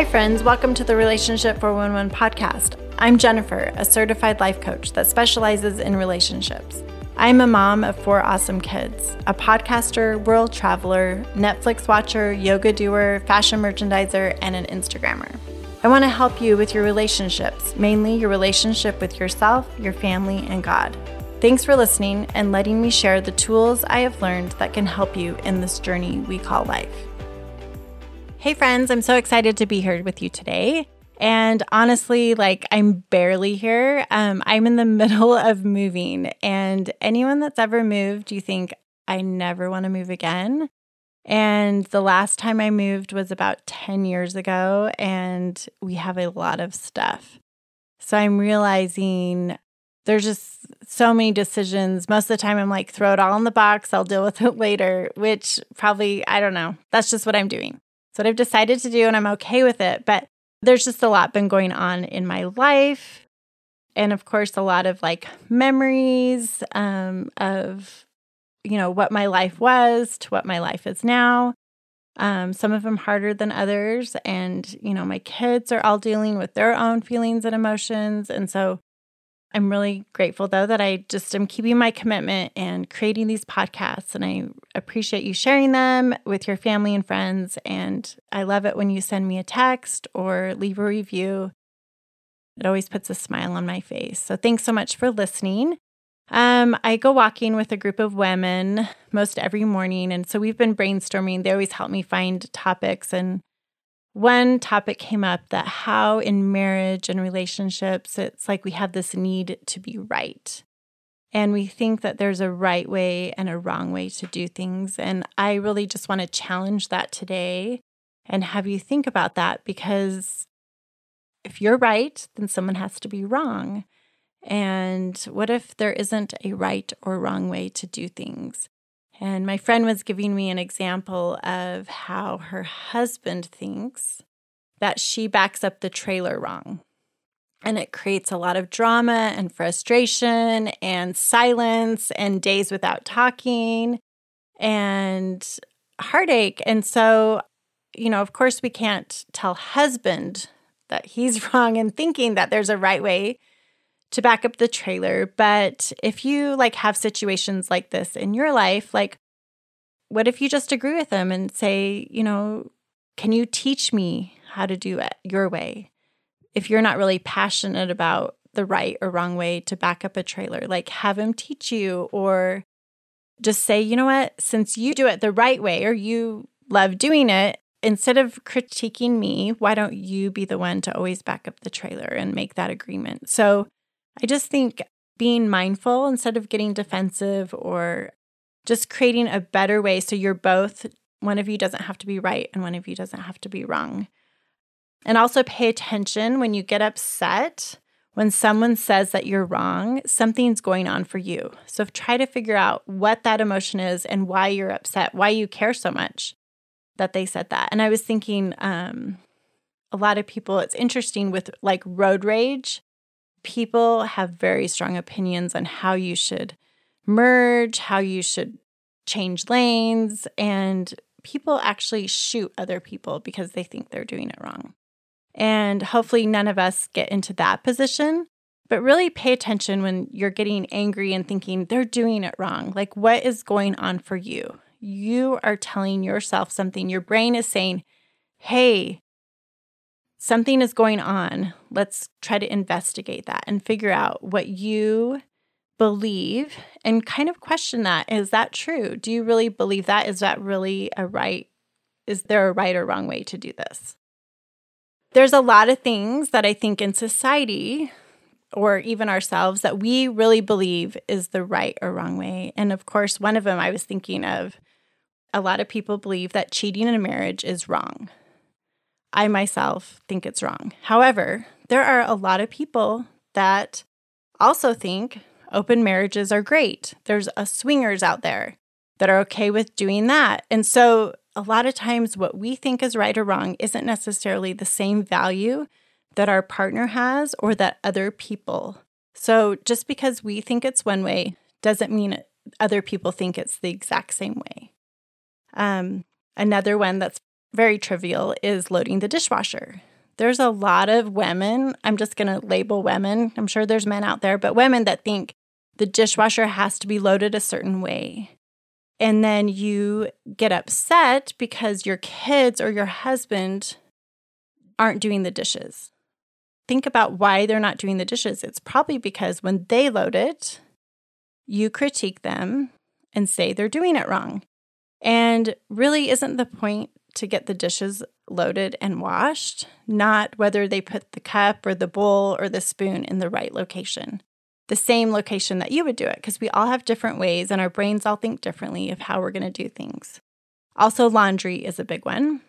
Hi, friends. Welcome to the Relationship 411 podcast. I'm Jennifer, a certified life coach that specializes in relationships. I'm a mom of four awesome kids, a podcaster, world traveler, Netflix watcher, yoga doer, fashion merchandiser, and an Instagrammer. I want to help you with your relationships, mainly your relationship with yourself, your family, and God. Thanks for listening and letting me share the tools I have learned that can help you in this journey we call life. Hey, friends, I'm so excited to be here with you today. And honestly, like I'm barely here. Um, I'm in the middle of moving. And anyone that's ever moved, you think, I never want to move again. And the last time I moved was about 10 years ago, and we have a lot of stuff. So I'm realizing there's just so many decisions. Most of the time, I'm like, throw it all in the box, I'll deal with it later, which probably, I don't know. That's just what I'm doing. It's what I've decided to do, and I'm okay with it. But there's just a lot been going on in my life. And of course, a lot of like memories um, of, you know, what my life was to what my life is now. Um, some of them harder than others. And, you know, my kids are all dealing with their own feelings and emotions. And so I'm really grateful though that I just am keeping my commitment and creating these podcasts. And I appreciate you sharing them with your family and friends. And I love it when you send me a text or leave a review. It always puts a smile on my face. So thanks so much for listening. Um, I go walking with a group of women most every morning. And so we've been brainstorming. They always help me find topics and one topic came up that how in marriage and relationships, it's like we have this need to be right. And we think that there's a right way and a wrong way to do things. And I really just want to challenge that today and have you think about that because if you're right, then someone has to be wrong. And what if there isn't a right or wrong way to do things? And my friend was giving me an example of how her husband thinks that she backs up the trailer wrong. And it creates a lot of drama and frustration and silence and days without talking and heartache. And so, you know, of course, we can't tell husband that he's wrong in thinking that there's a right way to back up the trailer. But if you like have situations like this in your life, like what if you just agree with them and say, you know, can you teach me how to do it your way? If you're not really passionate about the right or wrong way to back up a trailer, like have him teach you or just say, you know what, since you do it the right way or you love doing it, instead of critiquing me, why don't you be the one to always back up the trailer and make that agreement? So I just think being mindful instead of getting defensive or just creating a better way so you're both, one of you doesn't have to be right and one of you doesn't have to be wrong. And also pay attention when you get upset. When someone says that you're wrong, something's going on for you. So try to figure out what that emotion is and why you're upset, why you care so much that they said that. And I was thinking, um, a lot of people, it's interesting with like road rage people have very strong opinions on how you should merge, how you should change lanes, and people actually shoot other people because they think they're doing it wrong. And hopefully, none of us get into that position. But really pay attention when you're getting angry and thinking they're doing it wrong. Like, what is going on for you? You are telling yourself something. Your brain is saying, hey, something is going on. Let's try to investigate that and figure out what you believe and kind of question that. Is that true? Do you really believe that? Is that really a right? Is there a right or wrong way to do this? There's a lot of things that I think in society or even ourselves that we really believe is the right or wrong way. And of course, one of them I was thinking of a lot of people believe that cheating in a marriage is wrong. I myself think it's wrong. However, there are a lot of people that also think open marriages are great. There's a swingers out there that are okay with doing that. And so a lot of times what we think is right or wrong isn't necessarily the same value that our partner has or that other people. So just because we think it's one way doesn't mean other people think it's the exact same way. Um, another one that's very trivial is loading the dishwasher. there's a lot of women, I'm just going to label women. I'm sure there's men out there, but women that think the dishwasher has to be loaded a certain way. And then you get upset because your kids or your husband aren't doing the dishes. Think about why they're not doing the dishes. It's probably because when they load it, you critique them and say they're doing it wrong. And really, isn't the point to get the dishes loaded and washed, not whether they put the cup or the bowl or the spoon in the right location? The same location that you would do it, because we all have different ways and our brains all think differently of how we're going to do things. Also, laundry is a big one.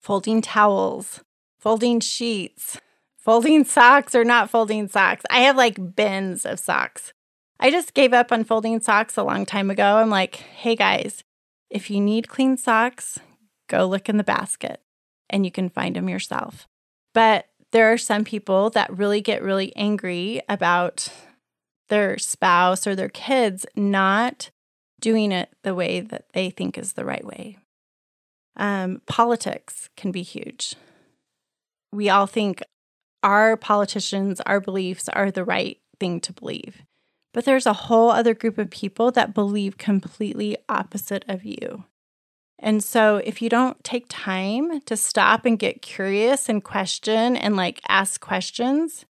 Folding towels, folding sheets, folding socks or not folding socks. I have like bins of socks. I just gave up on folding socks a long time ago. I'm like, hey guys, if you need clean socks, go look in the basket and you can find them yourself. But there are some people that really get really angry about their spouse or their kids not doing it the way that they think is the right way. Um, politics can be huge. We all think our politicians, our beliefs are the right thing to believe. But there's a whole other group of people that believe completely opposite of you. And so if you don't take time to stop and get curious and question and like ask questions,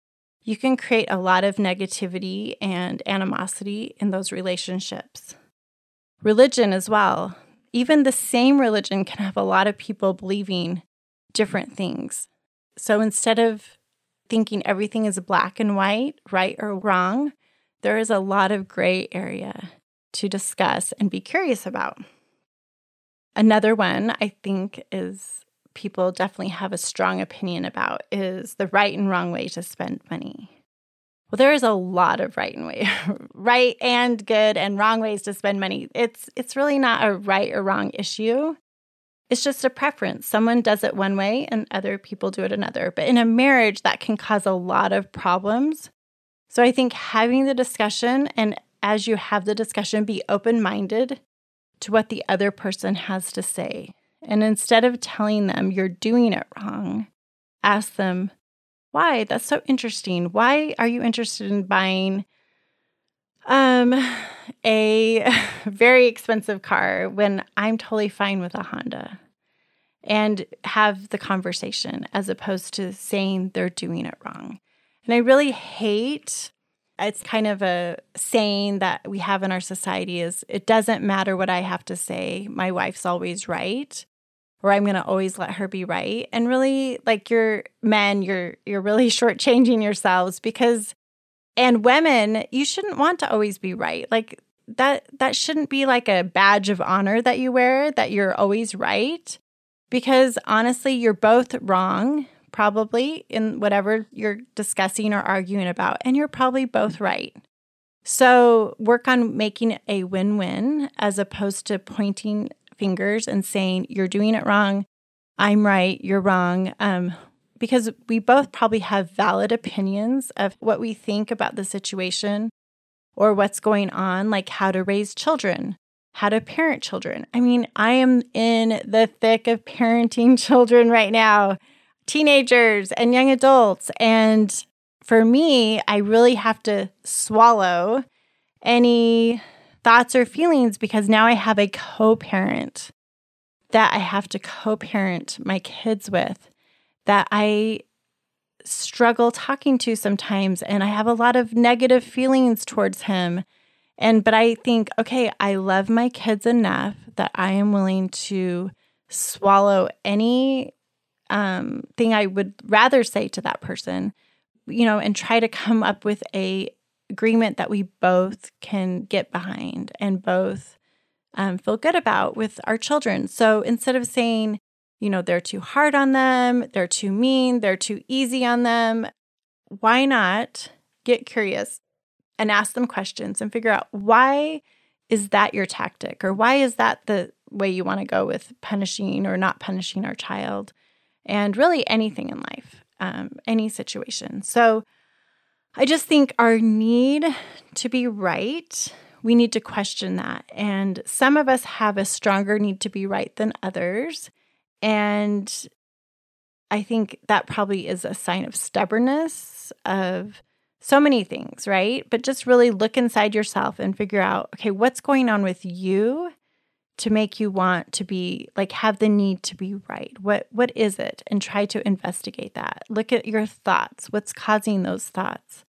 you can create a lot of negativity and animosity in those relationships. Religion as well. Even the same religion can have a lot of people believing different things. So instead of thinking everything is black and white, right or wrong, there is a lot of gray area to discuss and be curious about. Another one I think is people definitely have a strong opinion about is the right and wrong way to spend money. Well, there is a lot of right and way, right and good and wrong ways to spend money. It's it's really not a right or wrong issue. It's just a preference. Someone does it one way and other people do it another. But in a marriage, that can cause a lot of problems so I think having the discussion and as you have the discussion, be open minded to what the other person has to say. And instead of telling them you're doing it wrong, ask them, why? That's so interesting. Why are you interested in buying um a very expensive car when I'm totally fine with a Honda? And have the conversation as opposed to saying they're doing it wrong. And I really hate it's kind of a saying that we have in our society is it doesn't matter what I have to say, my wife's always right or I'm going to always let her be right. And really like you're men, you're you're really shortchanging yourselves because and women, you shouldn't want to always be right. Like that that shouldn't be like a badge of honor that you wear that you're always right because honestly, you're both wrong probably in whatever you're discussing or arguing about, and you're probably both right. So work on making a win win as opposed to pointing fingers and saying, you're doing it wrong. I'm right. You're wrong. Um, because we both probably have valid opinions of what we think about the situation or what's going on, like how to raise children, how to parent children. I mean, I am in the thick of parenting children right now teenagers and young adults. And for me, I really have to swallow any thoughts or feelings because now I have a co parent that I have to co parent my kids with that I struggle talking to sometimes. And I have a lot of negative feelings towards him. And, but I think, okay, I love my kids enough that I am willing to swallow any um, thing I would rather say to that person, you know, and try to come up with a agreement that we both can get behind and both um, feel good about with our children. So instead of saying, you know, they're too hard on them, they're too mean, they're too easy on them, why not get curious and ask them questions and figure out why is that your tactic or why is that the way you want to go with punishing or not punishing our child? And really anything in life, um, any situation. So I just think our need to be right, we need to question that. And some of us have a stronger need to be right than others. And I think that probably is a sign of stubbornness, of so many things, right? But just really look inside yourself and figure out okay, what's going on with you to make you want to be like have the need to be right? What what is it? And try to investigate that. Look at your thoughts. What's causing those thoughts?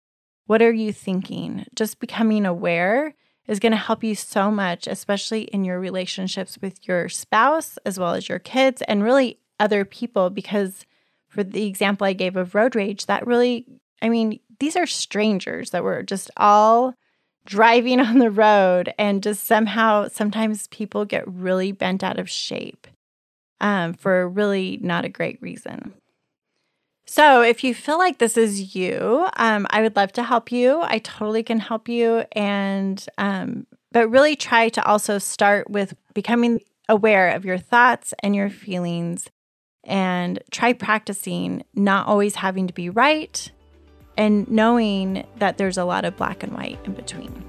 What are you thinking? Just becoming aware is going to help you so much especially in your relationships with your spouse as well as your kids and really other people because for the example I gave of road rage that really I mean these are strangers that were just all driving on the road and just somehow sometimes people get really bent out of shape um, for really not a great reason. So, if you feel like this is you, um, I would love to help you. I totally can help you, and um, but really try to also start with becoming aware of your thoughts and your feelings, and try practicing not always having to be right, and knowing that there's a lot of black and white in between.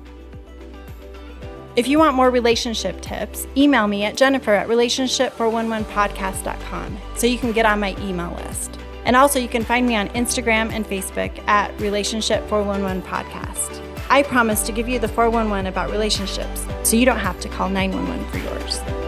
If you want more relationship tips, email me at jennifer at relationship411podcast.com so you can get on my email list. And also, you can find me on Instagram and Facebook at relationship411podcast. I promise to give you the 411 about relationships so you don't have to call 911 for yours.